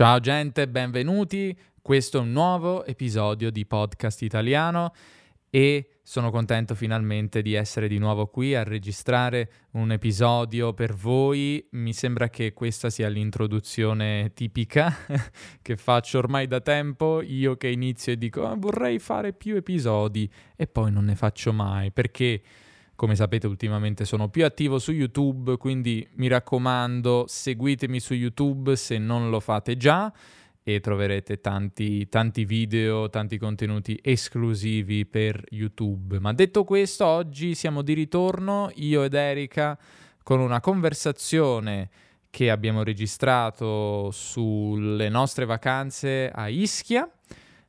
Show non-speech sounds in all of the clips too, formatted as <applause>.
Ciao gente, benvenuti. Questo è un nuovo episodio di Podcast Italiano e sono contento finalmente di essere di nuovo qui a registrare un episodio per voi. Mi sembra che questa sia l'introduzione tipica <laughs> che faccio ormai da tempo, io che inizio e dico ah, vorrei fare più episodi e poi non ne faccio mai perché come sapete ultimamente sono più attivo su YouTube, quindi mi raccomando seguitemi su YouTube se non lo fate già e troverete tanti, tanti video, tanti contenuti esclusivi per YouTube. Ma detto questo, oggi siamo di ritorno, io ed Erika, con una conversazione che abbiamo registrato sulle nostre vacanze a Ischia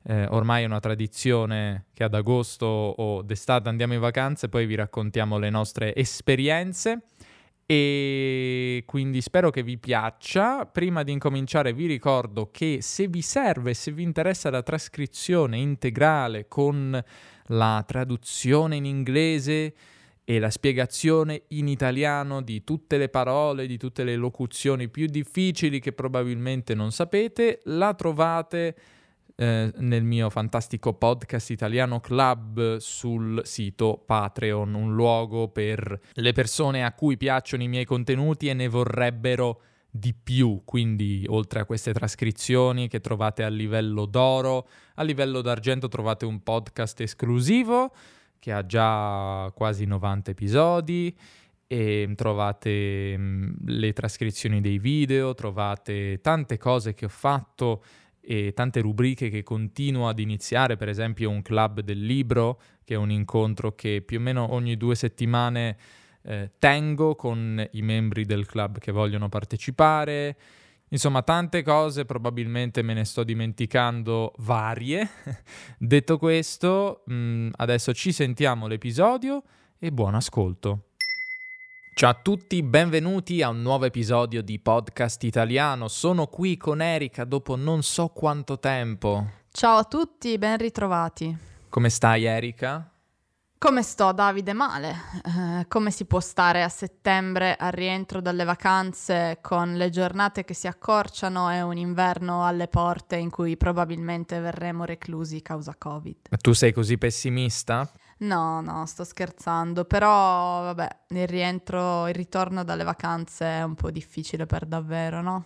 eh, ormai è una tradizione che ad agosto o d'estate andiamo in vacanze, poi vi raccontiamo le nostre esperienze e quindi spero che vi piaccia. Prima di incominciare vi ricordo che se vi serve, se vi interessa la trascrizione integrale con la traduzione in inglese e la spiegazione in italiano di tutte le parole, di tutte le locuzioni più difficili che probabilmente non sapete, la trovate eh, nel mio fantastico podcast italiano club sul sito Patreon, un luogo per le persone a cui piacciono i miei contenuti e ne vorrebbero di più, quindi oltre a queste trascrizioni che trovate a livello d'oro, a livello d'argento trovate un podcast esclusivo che ha già quasi 90 episodi e trovate mh, mm, le trascrizioni dei video, trovate tante cose che ho fatto e tante rubriche che continuo ad iniziare, per esempio un club del libro, che è un incontro che più o meno ogni due settimane eh, tengo con i membri del club che vogliono partecipare. Insomma, tante cose, probabilmente me ne sto dimenticando varie. <laughs> Detto questo, mh, mm, adesso ci sentiamo l'episodio e buon ascolto. Ciao a tutti, benvenuti a un nuovo episodio di Podcast Italiano. Sono qui con Erika dopo non so quanto tempo. Ciao a tutti, ben ritrovati. Come stai Erika? Come sto Davide? Male. Eh, come si può stare a settembre al rientro dalle vacanze con le giornate che si accorciano e un inverno alle porte in cui probabilmente verremo reclusi causa Covid? Tu sei così pessimista? No, no, sto scherzando, però vabbè, il rientro, il ritorno dalle vacanze è un po' difficile per davvero, no?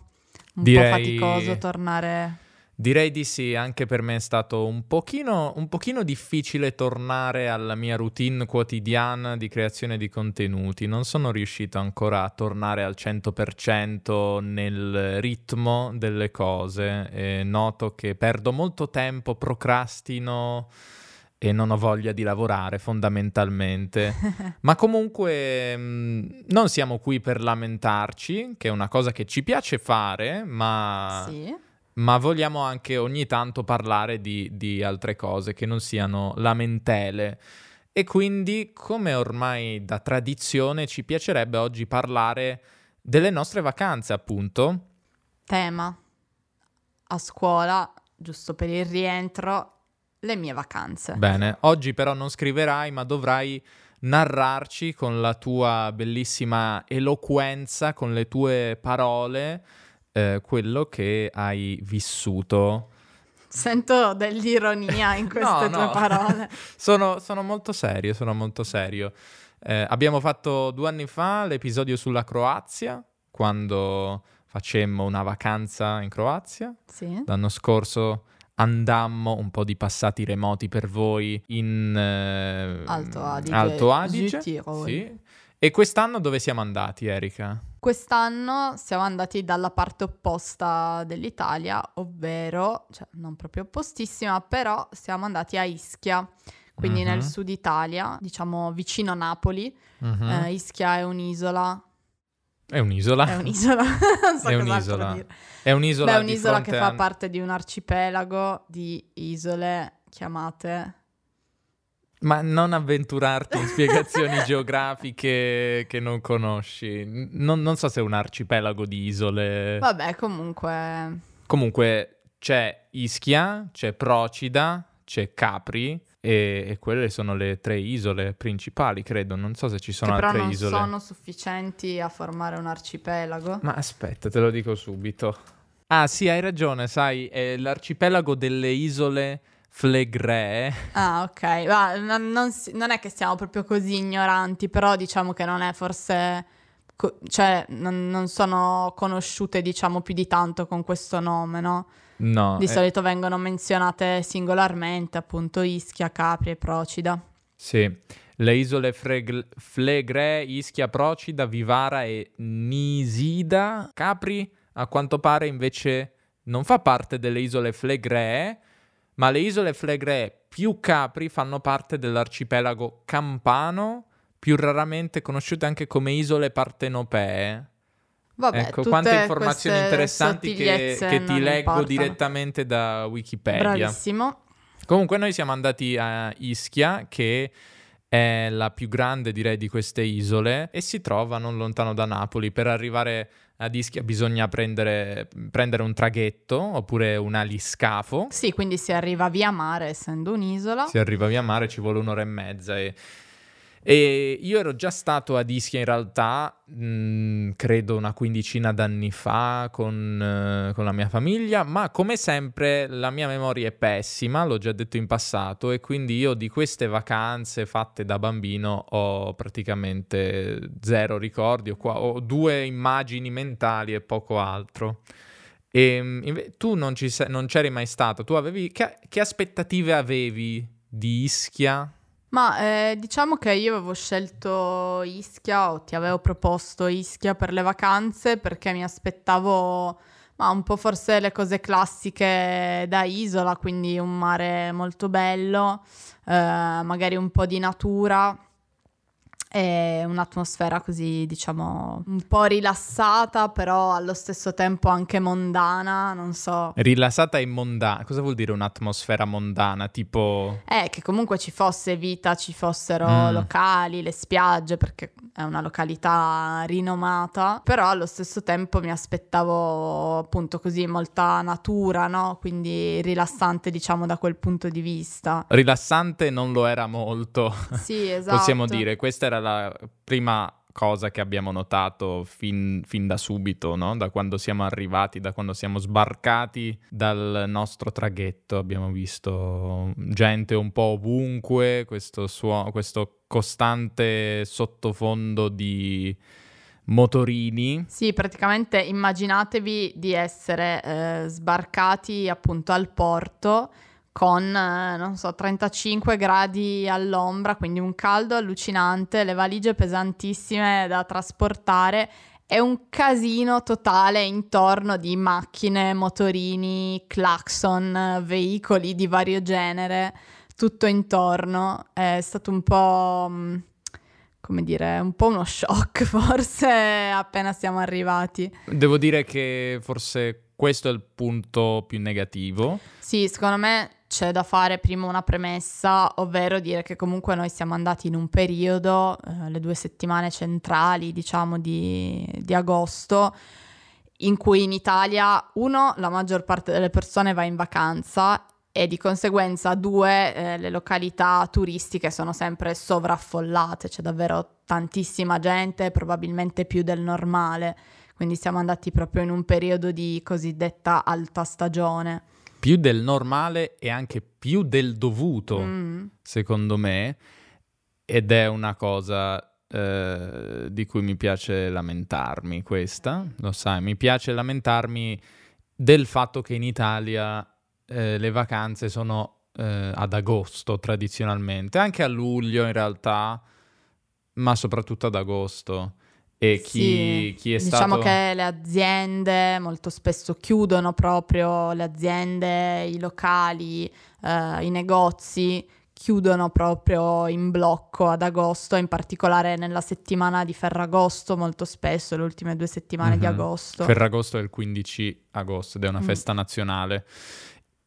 Un Direi... po' faticoso tornare Direi di sì, anche per me è stato un pochino, un pochino, difficile tornare alla mia routine quotidiana di creazione di contenuti. Non sono riuscito ancora a tornare al 100% nel ritmo delle cose e noto che perdo molto tempo, procrastino e non ho voglia di lavorare fondamentalmente. <laughs> Ma comunque mh, mm, non siamo qui per lamentarci, che è una cosa che ci piace fare, ma... Sì ma vogliamo anche ogni tanto parlare di, di, altre cose che non siano lamentele. E quindi, come ormai da tradizione, ci piacerebbe oggi parlare delle nostre vacanze, appunto. Tema. A scuola, giusto per il rientro, le mie vacanze. Bene, oggi però non scriverai, ma dovrai narrarci con la tua bellissima eloquenza, con le tue parole eh, quello che hai vissuto. Sento dell'ironia in <laughs> queste no, tue no. parole. <laughs> sono, sono, molto serio, sono molto serio. Eh, abbiamo fatto due anni fa l'episodio sulla Croazia, quando facemmo una vacanza in Croazia. Sì. L'anno scorso andammo un po' di passati remoti per voi in eh, Alto Adige. Alto Adige. Sì. E quest'anno dove siamo andati, Erika? Quest'anno siamo andati dalla parte opposta dell'Italia, ovvero, cioè non proprio oppostissima, però siamo andati a Ischia, quindi uh-huh. nel sud Italia, diciamo vicino a Napoli. Uh-huh. Eh, Ischia è un'isola. È un'isola. È un'isola. <laughs> non so è un'isola. È un'isola. Beh, è un'isola che fa parte di un arcipelago di isole chiamate ma non avventurarti in spiegazioni <laughs> geografiche che non conosci. Non, non, so se è un arcipelago di isole. Vabbè, comunque. Comunque c'è Ischia, c'è Procida, c'è Capri. E, e, quelle sono le tre isole principali, credo. Non so se ci sono altre non isole. sono sufficienti a formare un arcipelago. Ma aspetta, te lo dico subito. Ah sì, hai ragione, sai, è l'arcipelago delle isole Flegree. Ah, ok. Va, non, non, non, è che siamo proprio così ignoranti, però diciamo che non è forse... Co- cioè, non, non, sono conosciute, diciamo, più di tanto con questo nome, no? No. Di eh... solito vengono menzionate singolarmente, appunto, Ischia, Capri e Procida. Sì. Le isole Freg- Flegree, Ischia, Procida, Vivara e Nisida. Capri, a quanto pare, invece non fa parte delle isole Flegree, ma le isole Flegree più Capri fanno parte dell'arcipelago Campano, più raramente conosciute anche come isole partenopee. Vabbè, ecco, quante informazioni interessanti che, che ti leggo importano. direttamente da Wikipedia. Bravissimo. Comunque noi siamo andati a Ischia, che è la più grande direi di queste isole e si trova non lontano da Napoli. Per arrivare ad Ischia bisogna prendere, prendere un traghetto oppure un aliscafo. Sì, quindi si arriva via mare essendo un'isola. Si arriva via mare, ci vuole un'ora e mezza e e io ero già stato ad Ischia in realtà, mh, mm, credo una quindicina d'anni fa con, uh, con, la mia famiglia, ma come sempre la mia memoria è pessima, l'ho già detto in passato, e quindi io di queste vacanze fatte da bambino ho praticamente zero ricordi, ho, qua, ho due immagini mentali e poco altro. E mm, inve- tu non, sei, non c'eri mai stato, tu avevi, che, che aspettative avevi di Ischia? Ma eh, diciamo che io avevo scelto Ischia o ti avevo proposto Ischia per le vacanze perché mi aspettavo ma un po' forse le cose classiche da isola, quindi un mare molto bello, eh, magari un po' di natura è un'atmosfera così, diciamo, un po' rilassata, però allo stesso tempo anche mondana, non so. Rilassata e mondana, cosa vuol dire un'atmosfera mondana? Tipo... Eh, che comunque ci fosse vita, ci fossero mm. locali, le spiagge, perché è una località rinomata, però allo stesso tempo mi aspettavo appunto così molta natura, no? Quindi rilassante, diciamo, da quel punto di vista. Rilassante non lo era molto. Sì, <laughs> esatto. Possiamo dire, questa era la prima cosa che abbiamo notato fin, fin da subito, no? da quando siamo arrivati, da quando siamo sbarcati dal nostro traghetto. Abbiamo visto gente un po' ovunque, questo, suo- questo costante sottofondo di motorini. Sì, praticamente immaginatevi di essere eh, sbarcati appunto al porto con, eh, non so, 35 gradi all'ombra, quindi un caldo allucinante, le valigie pesantissime da trasportare è un casino totale intorno di macchine, motorini, clacson, veicoli di vario genere, tutto intorno. È stato un po', mm, come dire, un po' uno shock <laughs> forse appena siamo arrivati. Devo dire che forse questo è il punto più negativo. Sì, secondo me c'è da fare prima una premessa, ovvero dire che comunque noi siamo andati in un periodo, eh, le due settimane centrali, diciamo, di, di agosto, in cui in Italia, uno, la maggior parte delle persone va in vacanza e di conseguenza due, eh, le località turistiche sono sempre sovraffollate, c'è davvero tantissima gente, probabilmente più del normale, quindi siamo andati proprio in un periodo di cosiddetta alta stagione più del normale e anche più del dovuto, mm. secondo me, ed è una cosa eh, di cui mi piace lamentarmi questa, lo sai, mi piace lamentarmi del fatto che in Italia eh, le vacanze sono eh, ad agosto tradizionalmente, anche a luglio in realtà, ma soprattutto ad agosto. E chi, sì, chi è diciamo stato... che le aziende molto spesso chiudono proprio, le aziende, i locali, eh, i negozi chiudono proprio in blocco ad agosto, in particolare nella settimana di Ferragosto, molto spesso, le ultime due settimane mm-hmm. di mhm. agosto. Ferragosto è il 15 agosto ed è una mm. festa nazionale.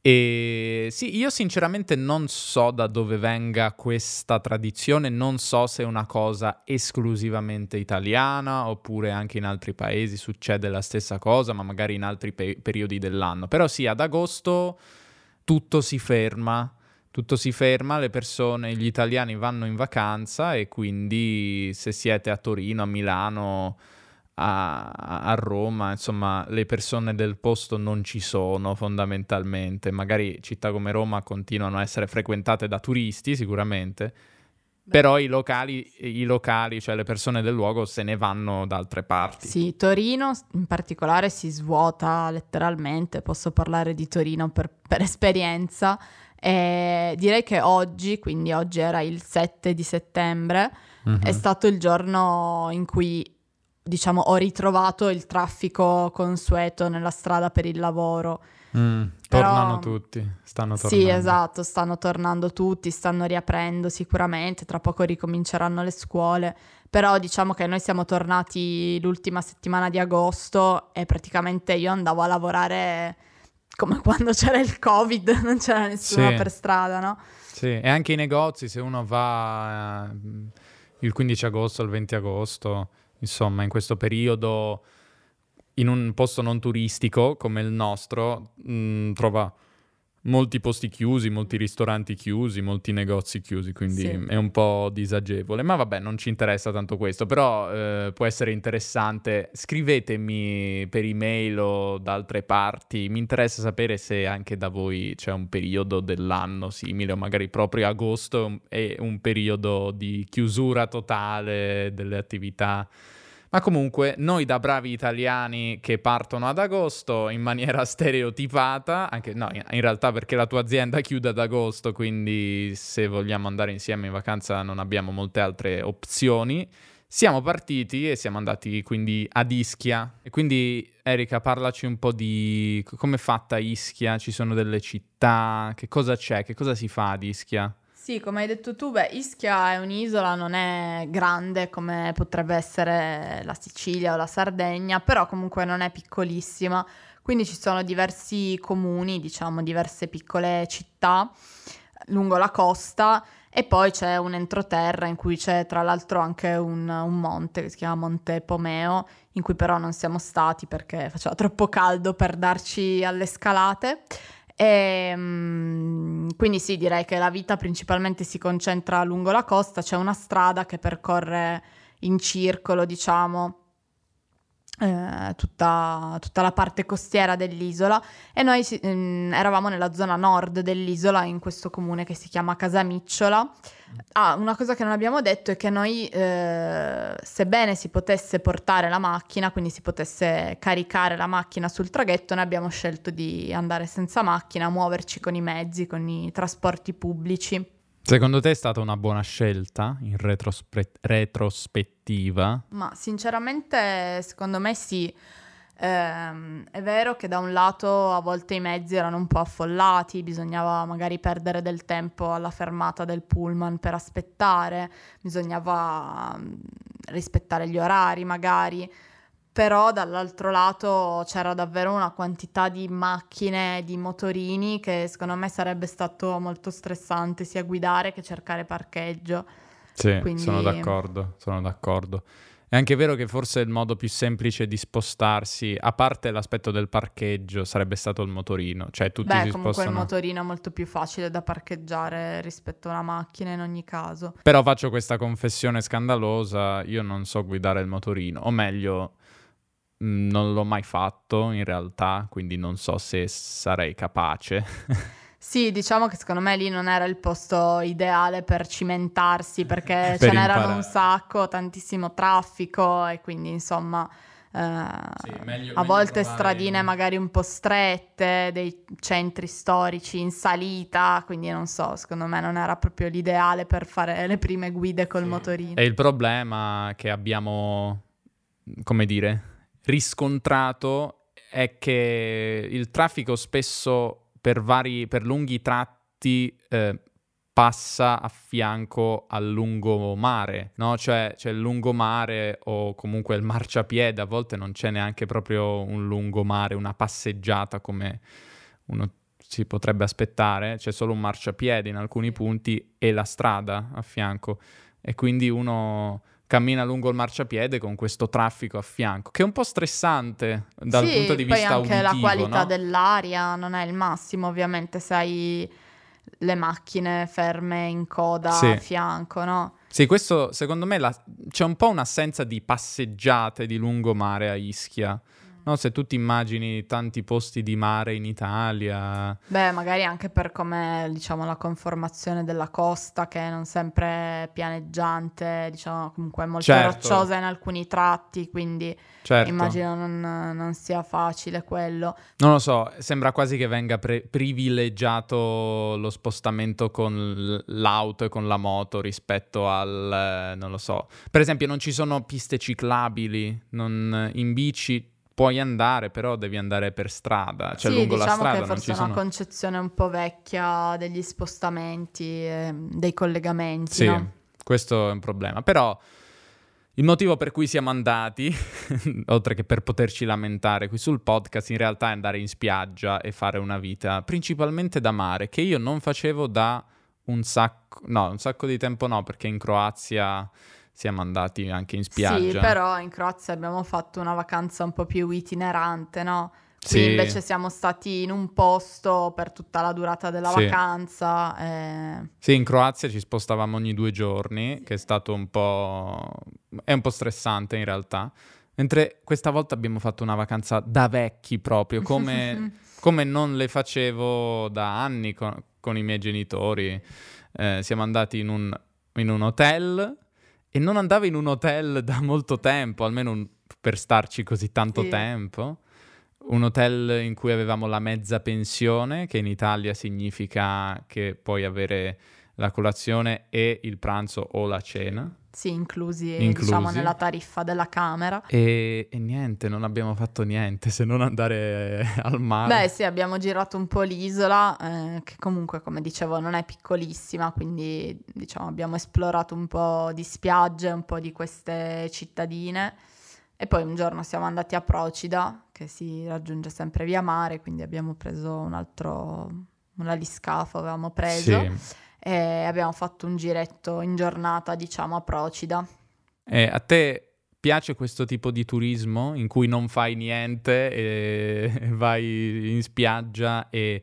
E sì, io sinceramente non so da dove venga questa tradizione, non so se è una cosa esclusivamente italiana oppure anche in altri paesi succede la stessa cosa, ma magari in altri pe- periodi dell'anno. Però sì, ad agosto tutto si ferma, tutto si ferma, le persone, gli italiani vanno in vacanza e quindi se siete a Torino, a Milano, a, a, Roma, insomma, le persone del posto non ci sono fondamentalmente. Magari città come Roma continuano a essere frequentate da turisti, sicuramente. Però i locali, i locali, cioè le persone del luogo, se ne vanno da altre parti. Sì, Torino in particolare si svuota letteralmente. Posso parlare di Torino per, per esperienza. E direi che oggi, quindi oggi era il 7 di settembre, mm-hmm. è stato il giorno in cui diciamo, ho ritrovato il traffico consueto nella strada per il lavoro. Mm, tornano tutti, stanno tornando. Sì, esatto, stanno tornando tutti, stanno riaprendo sicuramente, tra poco ricominceranno le scuole, però diciamo che noi siamo tornati l'ultima settimana di agosto e praticamente io andavo a lavorare come <laughs> quando c'era il Covid, <laughs> non c'era nessuno sì. per strada, no? Sì, e anche i negozi, se uno va eh, il 15 agosto, il 20 agosto insomma, in questo periodo, in un posto non turistico come il nostro, mh, mm, trova molti posti chiusi, molti ristoranti chiusi, molti negozi chiusi, quindi sì. è un po' disagevole. Ma vabbè, non ci interessa tanto questo, però eh, può essere interessante. Scrivetemi per email o da altre parti, mi interessa sapere se anche da voi c'è un periodo dell'anno simile o magari proprio agosto è un periodo di chiusura totale delle attività ma comunque, noi da bravi italiani che partono ad agosto in maniera <laughs> stereotipata, anche no, in realtà perché la tua azienda chiude ad agosto, quindi se vogliamo andare insieme in vacanza non abbiamo molte altre opzioni. Siamo partiti e siamo andati quindi ad Ischia. E quindi, Erika, parlaci un po' di come è fatta Ischia, ci sono delle città, che cosa c'è, che cosa si fa ad Ischia? Sì, come hai detto tu, beh, Ischia è un'isola, non è grande come potrebbe essere la Sicilia o la Sardegna, però comunque non è piccolissima, quindi ci sono diversi comuni, diciamo, diverse piccole città lungo la costa e poi c'è un entroterra in cui c'è tra l'altro anche un, un, monte che si chiama Monte Pomeo, in cui però non siamo stati perché faceva troppo caldo per darci alle scalate. E, ehm, quindi sì, direi che la vita principalmente si concentra lungo la costa, c'è una strada che percorre in circolo, diciamo, eh, tutta, tutta, la parte costiera dell'isola e noi ehm, eravamo nella zona nord dell'isola in questo comune che si chiama Casamicciola. Ah, una cosa che non abbiamo detto è che noi, eh, sebbene si potesse portare la macchina, quindi si potesse caricare la macchina sul traghetto, noi abbiamo scelto di andare senza macchina, muoverci con i mezzi, con i trasporti pubblici. Secondo te è stata una buona scelta in retrospe- retrospettiva? Ma sinceramente secondo me sì. Eh, è vero che da un lato a volte i mezzi erano un po' affollati, bisognava magari perdere del tempo alla fermata del pullman per aspettare, bisognava mm, rispettare gli orari magari però dall'altro lato c'era davvero una quantità di macchine, di motorini che secondo me sarebbe stato molto stressante sia guidare che cercare parcheggio. Sì, Quindi... sono d'accordo, sono d'accordo. È anche vero che forse il modo più semplice di spostarsi, a parte l'aspetto del parcheggio, sarebbe stato il motorino. Cioè tutti Beh, si comunque spostano... il motorino è molto più facile da parcheggiare rispetto a una macchina in ogni caso. Però faccio questa confessione scandalosa, io non so guidare il motorino, o meglio, non l'ho mai fatto in realtà, quindi non so se sarei capace. <laughs> Sì, diciamo che secondo me lì non era il posto ideale per cimentarsi perché <laughs> per ce n'erano imparare. un sacco, tantissimo traffico e quindi insomma eh, sì, meglio, a volte stradine magari un po' strette, dei centri storici in salita, quindi non so, secondo me non era proprio l'ideale per fare le prime guide col sì. motorino. E il problema che abbiamo, come dire, riscontrato è che il traffico spesso per, vari, per lunghi tratti eh, passa a fianco al lungomare, no? Cioè c'è il lungomare o comunque il marciapiede, a volte non c'è neanche proprio un lungomare, una passeggiata come uno si potrebbe aspettare, c'è solo un marciapiede in alcuni punti e la strada a fianco e quindi uno cammina lungo il marciapiede con questo traffico a fianco, che è un po' stressante dal sì, punto di vista uditivo. poi anche la qualità no? dell'aria non è il massimo, ovviamente se hai le macchine ferme in coda sì. a fianco, no? Sì, questo secondo me la... c'è un po' un'assenza di passeggiate di lungomare a Ischia. No, se tu ti immagini tanti posti di mare in Italia. Beh, magari anche per come, diciamo, la conformazione della costa, che non sempre è pianeggiante, diciamo, comunque è molto certo. rocciosa in alcuni tratti, quindi certo. immagino non, non, sia facile quello. Non lo so, sembra quasi che venga pre- privilegiato lo spostamento con l'auto e con la moto rispetto al, non lo so. Per esempio non ci sono piste ciclabili, non, in bici puoi andare, però devi andare per strada, cioè sì, lungo diciamo la strada. Che forse è una sono... concezione un po' vecchia degli spostamenti, eh, dei collegamenti. Sì, no? questo è un problema. Però il motivo per cui siamo andati, <laughs> oltre che per poterci lamentare qui sul podcast, in realtà è andare in spiaggia e fare una vita principalmente da mare, che io non facevo da un sacco, no, un sacco di tempo no, perché in Croazia siamo andati anche in spiaggia. Sì, però in Croazia abbiamo fatto una vacanza un po' più itinerante, no? Qui sì. invece siamo stati in un posto per tutta la durata della sì. vacanza. E... Sì, in Croazia ci spostavamo ogni due giorni, che è stato un po'... è un po' stressante in realtà. Mentre questa volta abbiamo fatto una vacanza da vecchi proprio, come, <laughs> come non le facevo da anni con, con i miei genitori. Eh, siamo andati in un, in un hotel e non andava in un hotel da molto tempo, almeno un, per starci così tanto sì. tempo. Un hotel in cui avevamo la mezza pensione, che in Italia significa che puoi avere la colazione e il pranzo o la cena. Sì, inclusi, diciamo, inclusi. Diciamo, nella tariffa della Camera. E, e, niente, non abbiamo fatto niente se non andare al mare. Beh sì, abbiamo girato un po' l'isola, eh, che comunque, come dicevo, non è piccolissima, quindi diciamo abbiamo esplorato un po' di spiagge, un po' di queste cittadine. E poi un giorno siamo andati a Procida, che si raggiunge sempre via mare, quindi abbiamo preso un altro, un aliscafo avevamo preso. Sì e abbiamo fatto un giretto in giornata, diciamo, a Procida. Eh, a te piace questo tipo di turismo in cui non fai niente e <laughs> vai in spiaggia e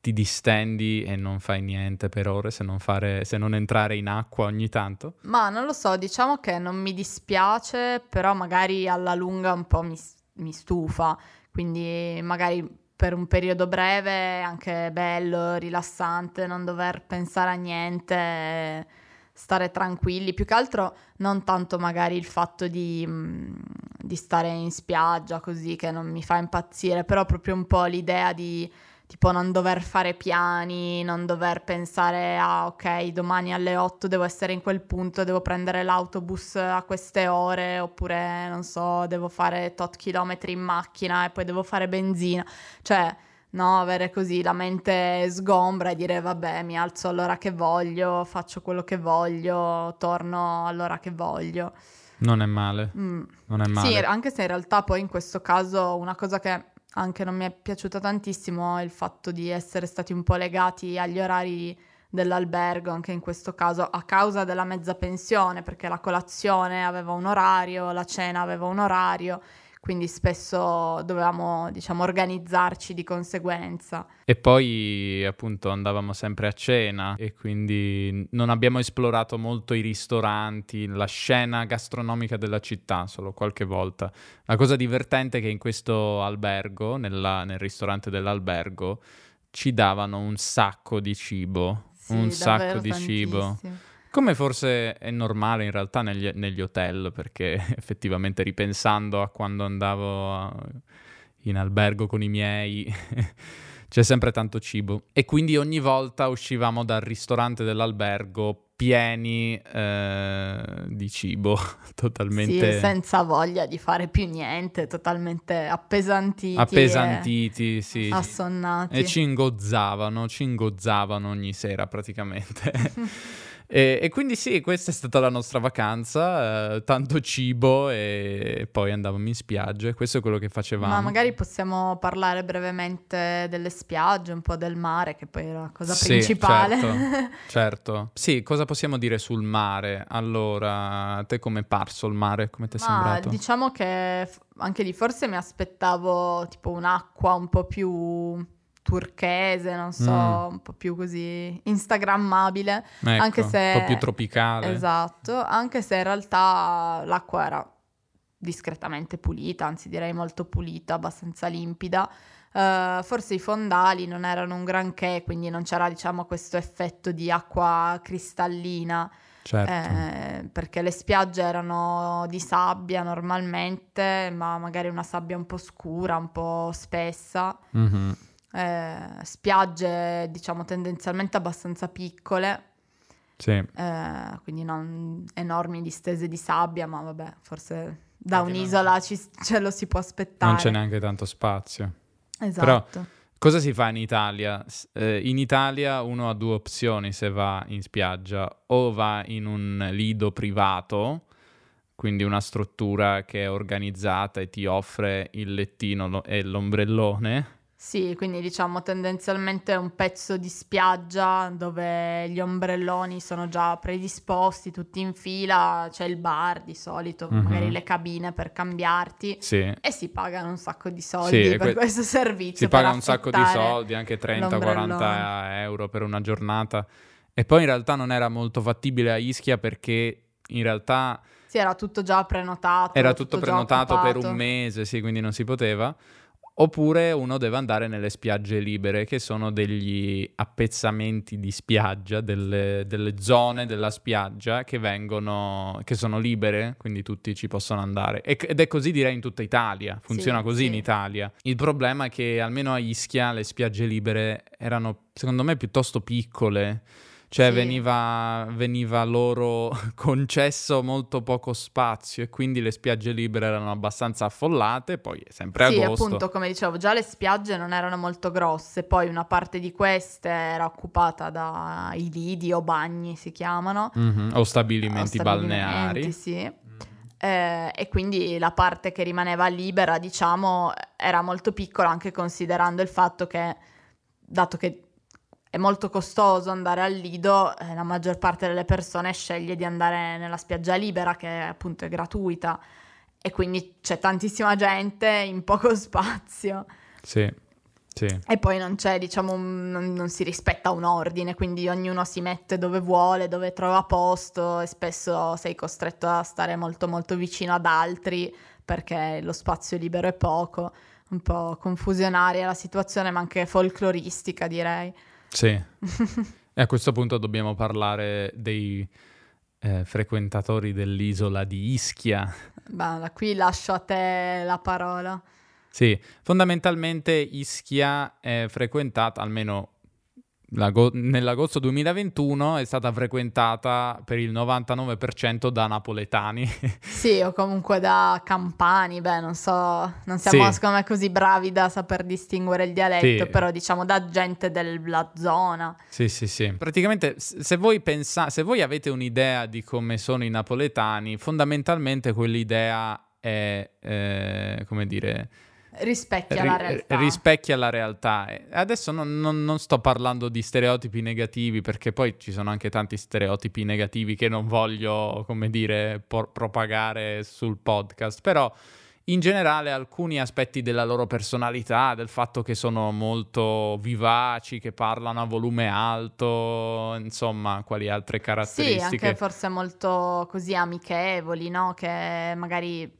ti distendi e non fai niente per ore se non, fare, se non entrare in acqua ogni tanto? Ma non lo so, diciamo che non mi dispiace, però magari alla lunga un po' mi, mi stufa, quindi magari per un periodo breve anche bello, rilassante, non dover pensare a niente, stare tranquilli. Più che altro non tanto magari il fatto di, mm, di stare in spiaggia così che non mi fa impazzire, però proprio un po' l'idea di tipo non dover fare piani, non dover pensare a ok, domani alle 8 devo essere in quel punto, devo prendere l'autobus a queste ore, oppure non so, devo fare tot chilometri in macchina e poi devo fare benzina. Cioè, no, avere così la mente sgombra e dire vabbè, mi alzo all'ora che voglio, faccio quello che voglio, torno all'ora che voglio. Non è male. Mm. Non è male. Sì, anche se in realtà poi in questo caso una cosa che anche non mi è piaciuto tantissimo il fatto di essere stati un po' legati agli orari dell'albergo, anche in questo caso a causa della mezza pensione, perché la colazione aveva un orario, la cena aveva un orario quindi spesso dovevamo, diciamo, organizzarci di conseguenza. E poi appunto andavamo sempre a cena e quindi non abbiamo esplorato molto i ristoranti, la scena gastronomica della città, solo qualche volta. La cosa divertente è che in questo albergo, nella, nel ristorante dell'albergo, ci davano un sacco di cibo, sì, un sacco di cibo. Come forse è normale in realtà negli, negli hotel, perché <laughs> effettivamente ripensando a quando andavo in albergo con i miei, <laughs> c'è sempre tanto cibo. E quindi ogni volta uscivamo dal ristorante dell'albergo pieni eh, di cibo, <laughs> totalmente... Sì, senza voglia di fare più niente, totalmente appesantiti. Appesantiti, sì. Assonnati. E ci ingozzavano, ci ingozzavano ogni sera praticamente. E, e, quindi sì, questa è stata la nostra vacanza, eh, tanto cibo e poi andavamo in spiaggia e questo è quello che facevamo. Ma magari possiamo parlare brevemente delle spiagge, un po' del mare, che poi è la cosa sì, principale. Certo, <laughs> certo. Sì, cosa possiamo dire sul mare? Allora, a te come è parso il mare? Come ti è sembrato? Diciamo che anche lì forse mi aspettavo tipo un'acqua un po' più turchese, non so, mm. un po' più così instagrammabile, ecco, anche se un po' più tropicale. Esatto, anche se in realtà l'acqua era discretamente pulita, anzi direi molto pulita, abbastanza limpida. Uh, forse i fondali non erano un granché, quindi non c'era diciamo questo effetto di acqua cristallina. Certo. Eh, perché le spiagge erano di sabbia normalmente, ma magari una sabbia un po' scura, un po' spessa. Mm-hmm. Eh, spiagge, diciamo, tendenzialmente abbastanza piccole. Sì. Eh, quindi non enormi distese di sabbia, ma vabbè, forse da Perché un'isola ci, ce lo si può aspettare. Non c'è neanche tanto spazio. Esatto. Però Cosa si fa in Italia? Eh, in Italia uno ha due opzioni se va in spiaggia, o va in un lido privato, quindi una struttura che è organizzata e ti offre il lettino e l'ombrellone, sì, quindi diciamo tendenzialmente un pezzo di spiaggia dove gli ombrelloni sono già predisposti, tutti in fila, c'è il bar di solito, mm-hmm. magari le cabine per cambiarti sì. e si pagano un sacco di soldi sì, per que- questo <laughs> servizio. Si paga un sacco di soldi, anche 30-40 euro per una giornata. E poi in realtà non era molto fattibile a Ischia perché in realtà... Sì, era tutto già prenotato. Era tutto, tutto prenotato per un mese, sì, quindi non si poteva. Oppure uno deve andare nelle spiagge libere, che sono degli appezzamenti di spiaggia, delle, delle zone della spiaggia che vengono, che sono libere, quindi tutti ci possono andare. ed è così direi in tutta Italia, funziona sì, così sì. in Italia. Il problema è che almeno a Ischia le spiagge libere erano, secondo me, piuttosto piccole cioè sì. veniva, veniva, loro <laughs> concesso molto poco spazio e quindi le spiagge libere erano abbastanza affollate, poi sempre sì, agosto. Sì, appunto, come dicevo, già le spiagge non erano molto grosse, poi una parte di queste era occupata dai lidi o bagni si chiamano. Mm-hmm. O, stabilimenti o stabilimenti balneari. Sì. Mm. Eh, e quindi la parte che rimaneva libera, diciamo, era molto piccola anche considerando il fatto che, dato che è molto costoso andare al lido, eh, la maggior parte delle persone sceglie di andare nella spiaggia libera che appunto è gratuita e quindi c'è tantissima gente in poco <laughs> spazio. Sì. Sì. E poi non c'è, diciamo, un, non, non, si rispetta un ordine, quindi ognuno si mette dove vuole, dove trova posto e spesso sei costretto a stare molto molto vicino ad altri perché lo spazio libero è poco, un po' confusionaria la situazione, ma anche folcloristica direi. Sì. e a questo punto dobbiamo parlare dei eh, frequentatori dell'isola di Ischia. Beh, da qui lascio a te la parola. Sì, fondamentalmente Ischia è frequentata, almeno nell'agosto 2021 è stata frequentata per il 99% da napoletani. <laughs> Sì, o comunque da campani, beh, non so, non siamo sì. secondo me così bravi da saper distinguere il dialetto, sì. però diciamo da gente della zona. Sì, sì, sì. Praticamente se voi pensate, se voi avete un'idea di come sono i napoletani, fondamentalmente quell'idea è, eh, come dire rispecchia la realtà. Rispecchia la realtà. Adesso non, non, non, sto parlando di stereotipi negativi, perché poi ci sono anche tanti stereotipi negativi che non voglio, come dire, por- propagare sul podcast, però in generale alcuni aspetti della loro personalità, del fatto che sono molto vivaci, che parlano a volume alto, insomma, quali altre caratteristiche. Sì, anche forse molto così amichevoli, no? Che magari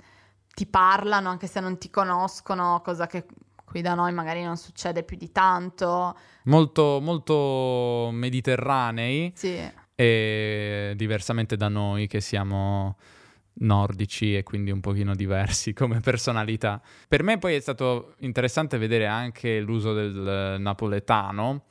ti parlano anche se non ti conoscono, cosa che qui da noi magari non succede più di tanto. Molto, molto mediterranei. Sì. E diversamente da noi che siamo nordici e quindi un pochino diversi <laughs> come personalità. Per me poi è stato interessante vedere anche l'uso del napoletano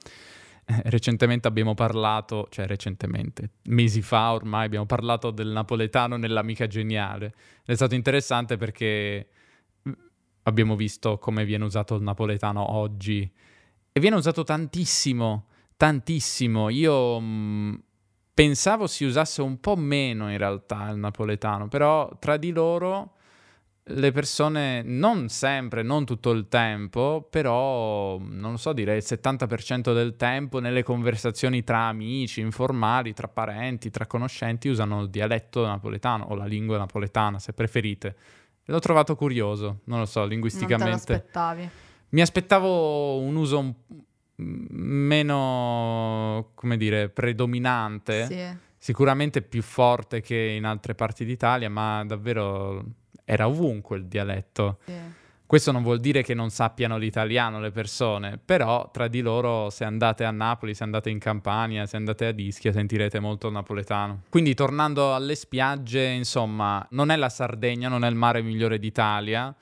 <laughs> recentemente abbiamo parlato, cioè recentemente, mesi fa ormai abbiamo parlato del napoletano nell'amica geniale. È stato interessante perché mm, abbiamo visto come viene usato il napoletano oggi e viene usato tantissimo, tantissimo. Io mh, mm, pensavo si usasse un po' meno in realtà il napoletano, però tra di loro le persone non sempre, non tutto il tempo, però non so, direi il 70% del tempo nelle conversazioni tra amici, informali, tra parenti, tra conoscenti usano il dialetto napoletano o la lingua napoletana, se preferite. L'ho trovato curioso, non lo so, linguisticamente. Mi aspettavo un uso un, meno, come dire, predominante. Sì. Sicuramente più forte che in altre parti d'Italia, ma davvero era ovunque il dialetto. Sì. Questo non vuol dire che non sappiano l'italiano le persone, però tra di loro se andate a Napoli, se andate in Campania, se andate a Ischia sentirete molto napoletano. Quindi tornando alle spiagge, insomma, non è la Sardegna, non è il mare migliore d'Italia,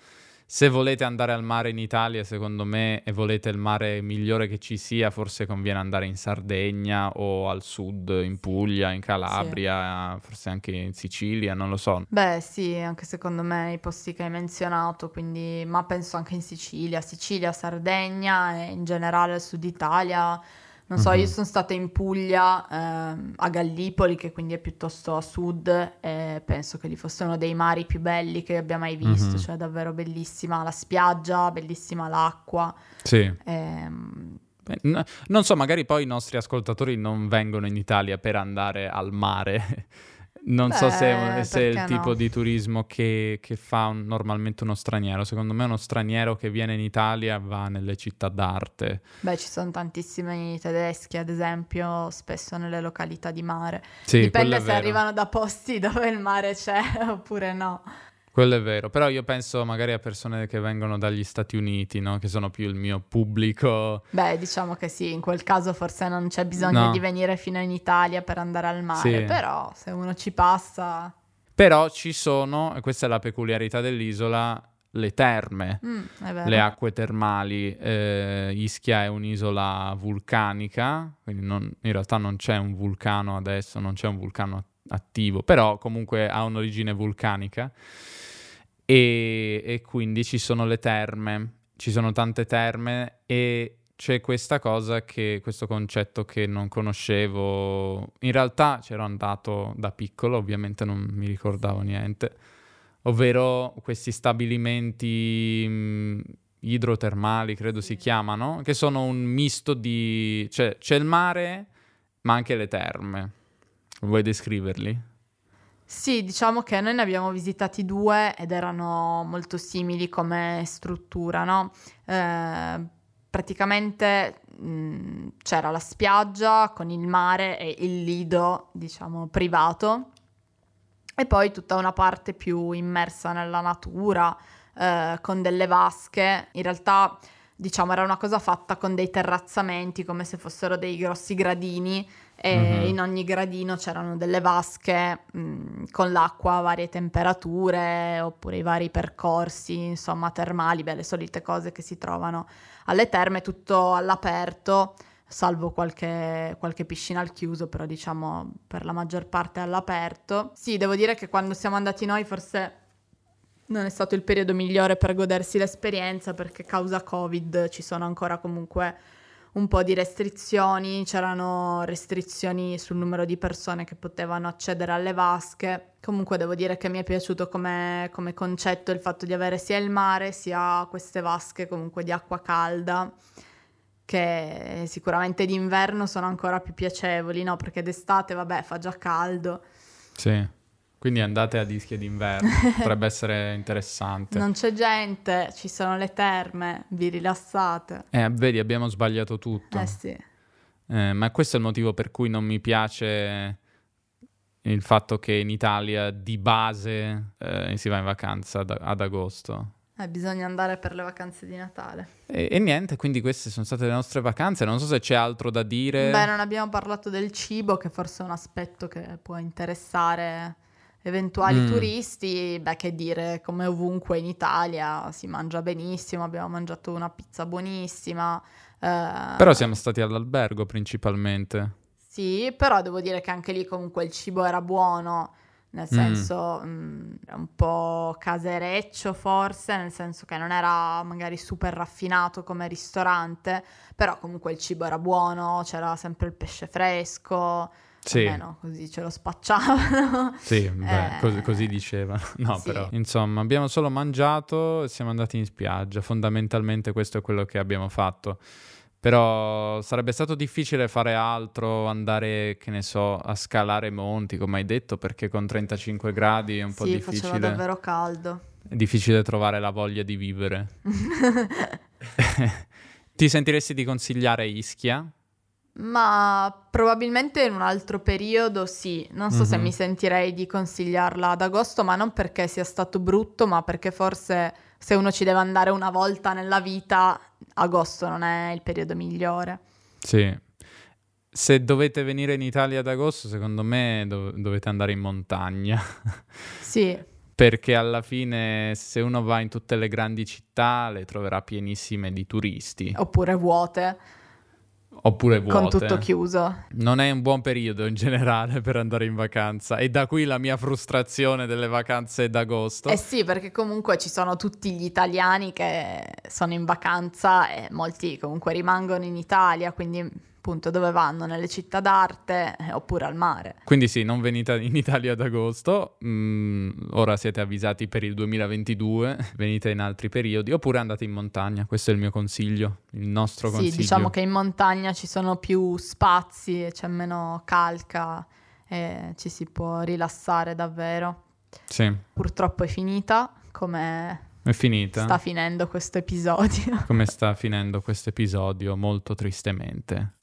se volete andare al mare in Italia, secondo me, e volete il mare migliore che ci sia, forse conviene andare in Sardegna o al sud, in Puglia, in Calabria, sì. forse anche in Sicilia, non lo so. Beh, sì, anche secondo me i posti che hai menzionato, quindi, ma penso anche in Sicilia, Sicilia, Sardegna e in generale il sud Italia non so, mm-hmm. io sono stata in Puglia, eh, a Gallipoli, che quindi è piuttosto a sud, e penso che lì fosse uno dei mari più belli che abbia mai visto, mm-hmm. cioè davvero bellissima la spiaggia, bellissima l'acqua. Sì. E, ehm, non so, magari poi i nostri ascoltatori non vengono in Italia per andare al mare. Non Beh, so se, se è il tipo di turismo che, che fa un, normalmente uno straniero. Secondo me uno straniero che viene in Italia va nelle città d'arte. Beh, ci sono tantissimi tedeschi, ad esempio, spesso nelle località di mare. Sì, Dipende se arrivano da posti <laughs> dove il mare c'è oppure no. Quello è vero, però io penso magari a persone che vengono dagli Stati Uniti, no? che sono più il mio pubblico. Beh, diciamo che sì, in quel caso forse non c'è bisogno no. di venire fino in Italia per andare al mare, sì. però se uno ci passa... Però ci sono, e questa è la peculiarità dell'isola, le terme, mm, le acque termali. Eh, Ischia è un'isola vulcanica, quindi non, in realtà non c'è un vulcano adesso, non c'è un vulcano attivo, però comunque ha un'origine vulcanica e, e quindi ci sono le terme, ci sono tante terme e c'è questa cosa che, questo concetto che non conoscevo. In realtà c'ero andato da piccolo, ovviamente non mi ricordavo niente, ovvero questi stabilimenti mh, mm, idrotermali, credo si chiamano, che sono un misto di... cioè c'è il mare, ma anche le terme. Vuoi descriverli? Sì, diciamo che noi ne abbiamo visitati due ed erano molto simili come struttura, no? Eh, praticamente mh, c'era la spiaggia con il mare e il lido, diciamo, privato e poi tutta una parte più immersa nella natura eh, con delle vasche. In realtà, diciamo, era una cosa fatta con dei terrazzamenti come se fossero dei grossi gradini mm-hmm. in ogni gradino c'erano delle vasche mh, mm, con l'acqua a varie temperature oppure i vari percorsi, insomma, termali, beh, le solite cose che si trovano alle terme, tutto all'aperto, salvo qualche, qualche piscina al chiuso, però diciamo per la maggior parte all'aperto. Sì, devo dire che quando siamo andati noi forse non è stato il periodo migliore per godersi l'esperienza perché causa Covid ci sono ancora comunque un po' di restrizioni, c'erano restrizioni sul numero di persone che potevano accedere alle vasche. Comunque devo dire che mi è piaciuto come, come concetto il fatto di avere sia il mare sia queste vasche comunque di acqua calda che sicuramente d'inverno sono ancora più piacevoli, no? Perché d'estate, vabbè, fa già caldo. Sì. Quindi andate a Ischia d'inverno, <laughs> potrebbe essere interessante. Non c'è gente, ci sono le terme, vi rilassate. Eh, vedi, abbiamo sbagliato tutto. Eh sì. Eh, ma questo è il motivo per cui non mi piace il fatto che in Italia di base eh, si va in vacanza ad, ad agosto. Eh, bisogna andare per le vacanze di Natale. E, e, niente, quindi queste sono state le nostre vacanze. Non so se c'è altro da dire. Beh, non abbiamo parlato del cibo, che forse è un aspetto che può interessare eventuali mm. turisti, beh che dire, come ovunque in Italia si mangia benissimo, abbiamo mangiato una pizza buonissima. Eh... Però siamo stati all'albergo principalmente. Sì, però devo dire che anche lì comunque il cibo era buono, nel mm. senso mm. mh, un po' casereccio forse, nel senso che non era magari super raffinato come ristorante, però comunque il cibo era buono, c'era sempre il pesce fresco. Sì. Almeno così ce lo spacciavano. Sì, beh, eh... così, così, dicevano. <laughs> No, sì. però, insomma, abbiamo solo mangiato e siamo andati in spiaggia. Fondamentalmente questo è quello che abbiamo fatto. Però sarebbe stato difficile fare altro, andare, che ne so, a scalare monti, come hai detto, perché con 35 gradi è un po' difficile. Sì, faceva davvero caldo. È difficile trovare la voglia di vivere. <laughs> <laughs> Ti sentiresti di consigliare Ischia? Ma probabilmente in un altro periodo sì, non so mm-hmm. se mi sentirei di consigliarla ad agosto, ma non perché sia stato brutto, ma perché forse se uno ci deve andare una volta nella vita, agosto non è il periodo migliore. Sì. Se dovete venire in Italia ad agosto, secondo me dov- dovete andare in montagna. <laughs> Sì. Perché alla fine, se uno va in tutte le grandi città, le troverà pienissime di turisti. Oppure vuote. Oppure vuote. Con tutto chiuso. Non è un buon periodo in generale per andare in vacanza e da qui la mia frustrazione delle vacanze d'agosto. Eh sì, perché comunque ci sono tutti gli italiani che sono in vacanza e molti comunque rimangono in Italia, quindi appunto dove vanno? Nelle città d'arte eh, oppure al mare. Quindi sì, non venite in Italia ad agosto, mm, ora siete avvisati per il 2022, <laughs> venite in altri periodi oppure andate in montagna, questo è il mio consiglio, il nostro consiglio. Sì, diciamo che in montagna ci sono più spazi, c'è meno calca e ci si può rilassare davvero. Sì. Purtroppo è finita, come è finita. Sta finendo questo episodio. Come <laughs> sta finendo questo episodio, molto tristemente.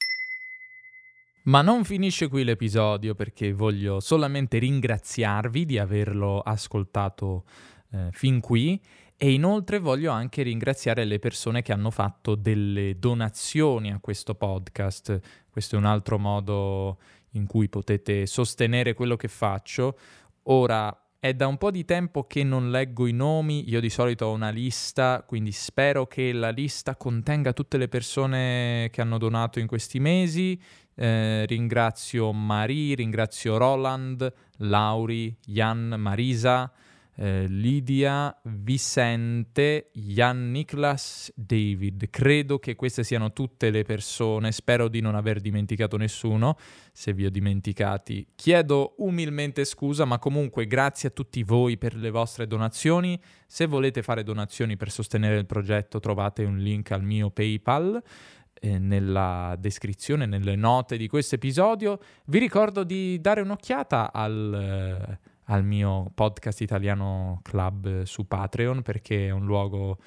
Ma non finisce qui l'episodio perché voglio solamente ringraziarvi di averlo ascoltato eh, fin qui e inoltre voglio anche ringraziare le persone che hanno fatto delle donazioni a questo podcast. Questo è un altro modo in cui potete sostenere quello che faccio. Ora è da un po' di tempo che non leggo i nomi, io di solito ho una lista, quindi spero che la lista contenga tutte le persone che hanno donato in questi mesi. Eh, ringrazio Marie, ringrazio Roland, Lauri, Jan, Marisa, eh, Lidia, Vicente, Jan Niklas, David. Credo che queste siano tutte le persone, spero di non aver dimenticato nessuno. Se vi ho dimenticati, chiedo umilmente scusa, ma comunque grazie a tutti voi per le vostre donazioni. Se volete fare donazioni per sostenere il progetto, trovate un link al mio PayPal eh, nella descrizione, nelle note di questo episodio. Vi ricordo di dare un'occhiata al, eh, al mio podcast italiano club su Patreon perché è un luogo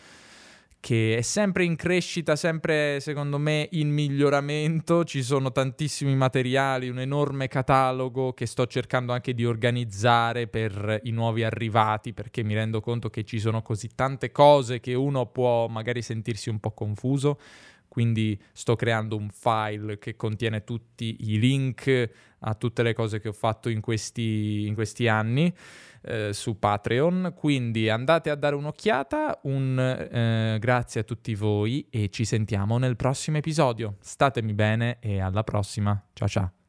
che è sempre in crescita, sempre secondo me in miglioramento, ci sono tantissimi materiali, un enorme catalogo che sto cercando anche di organizzare per i nuovi arrivati perché mi rendo conto che ci sono così tante cose che uno può magari sentirsi un po' confuso quindi sto creando un file che contiene tutti i link a tutte le cose che ho fatto in questi, in questi anni eh, su Patreon, quindi andate a dare un'occhiata, un eh, grazie a tutti voi e ci sentiamo nel prossimo episodio. Statemi bene e alla prossima, ciao ciao.